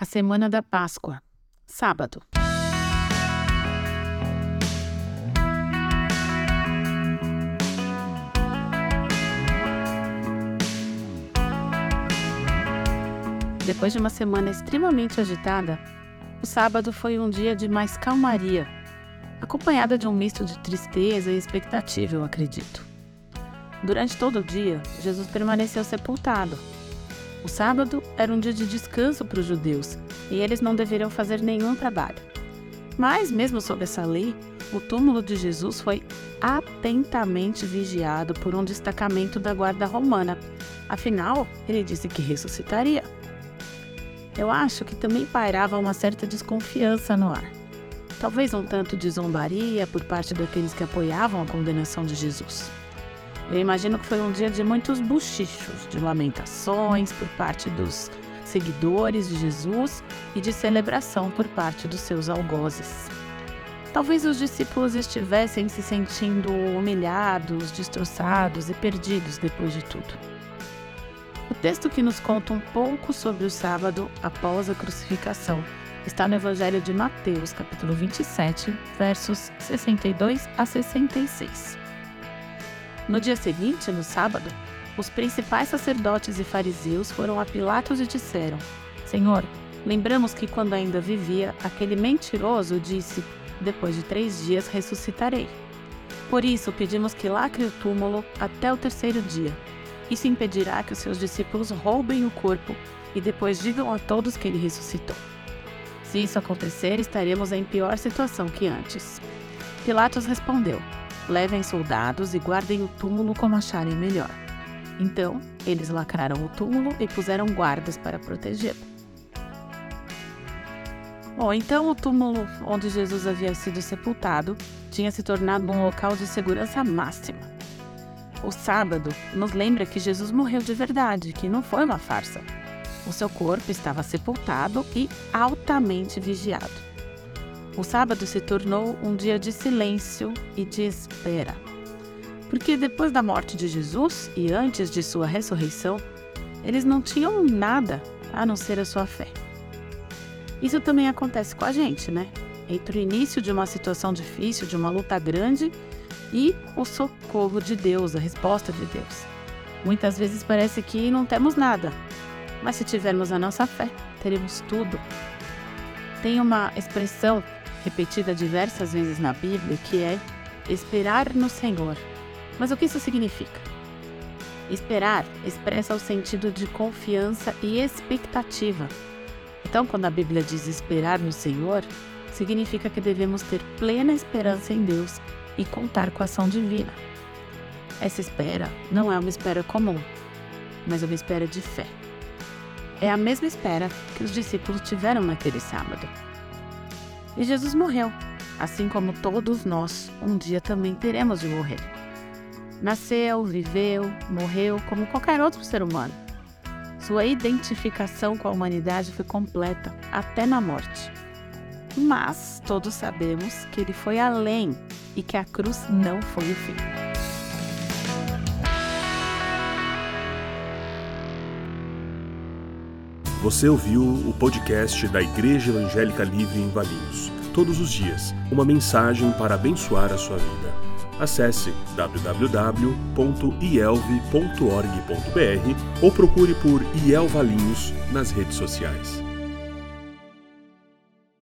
A semana da Páscoa, sábado. Depois de uma semana extremamente agitada, o sábado foi um dia de mais calmaria, acompanhada de um misto de tristeza e expectativa, eu acredito. Durante todo o dia, Jesus permaneceu sepultado. O sábado era um dia de descanso para os judeus e eles não deveriam fazer nenhum trabalho. Mas, mesmo sob essa lei, o túmulo de Jesus foi atentamente vigiado por um destacamento da guarda romana. Afinal, ele disse que ressuscitaria eu acho que também pairava uma certa desconfiança no ar. Talvez um tanto de zombaria por parte daqueles que apoiavam a condenação de Jesus. Eu imagino que foi um dia de muitos buchichos, de lamentações por parte dos seguidores de Jesus e de celebração por parte dos seus algozes. Talvez os discípulos estivessem se sentindo humilhados, destroçados e perdidos depois de tudo. O texto que nos conta um pouco sobre o sábado após a crucificação está no Evangelho de Mateus, capítulo 27, versos 62 a 66. No dia seguinte, no sábado, os principais sacerdotes e fariseus foram a Pilatos e disseram: Senhor, lembramos que quando ainda vivia, aquele mentiroso disse: Depois de três dias ressuscitarei. Por isso, pedimos que lacre o túmulo até o terceiro dia. Isso impedirá que os seus discípulos roubem o corpo e depois digam a todos que ele ressuscitou. Se isso acontecer, estaremos em pior situação que antes. Pilatos respondeu: Levem soldados e guardem o túmulo como acharem melhor. Então, eles lacraram o túmulo e puseram guardas para protegê-lo. Bom, então o túmulo onde Jesus havia sido sepultado tinha se tornado um local de segurança máxima. O sábado nos lembra que Jesus morreu de verdade, que não foi uma farsa. O seu corpo estava sepultado e altamente vigiado. O sábado se tornou um dia de silêncio e de espera. Porque depois da morte de Jesus e antes de sua ressurreição, eles não tinham nada a não ser a sua fé. Isso também acontece com a gente, né? Entre o início de uma situação difícil, de uma luta grande, e o socorro de Deus, a resposta de Deus. Muitas vezes parece que não temos nada, mas se tivermos a nossa fé, teremos tudo. Tem uma expressão repetida diversas vezes na Bíblia que é esperar no Senhor. Mas o que isso significa? Esperar expressa o sentido de confiança e expectativa. Então, quando a Bíblia diz esperar no Senhor, significa que devemos ter plena esperança em Deus e contar com a ação divina. Essa espera não é uma espera comum, mas uma espera de fé. É a mesma espera que os discípulos tiveram naquele sábado. E Jesus morreu, assim como todos nós um dia também teremos de morrer. Nasceu, viveu, morreu como qualquer outro ser humano. Sua identificação com a humanidade foi completa, até na morte. Mas todos sabemos que ele foi além e que a cruz não foi o fim. Você ouviu o podcast da Igreja Evangélica Livre em Valinhos. Todos os dias, uma mensagem para abençoar a sua vida. Acesse www.ielve.org.br ou procure por IEL Valinhos nas redes sociais.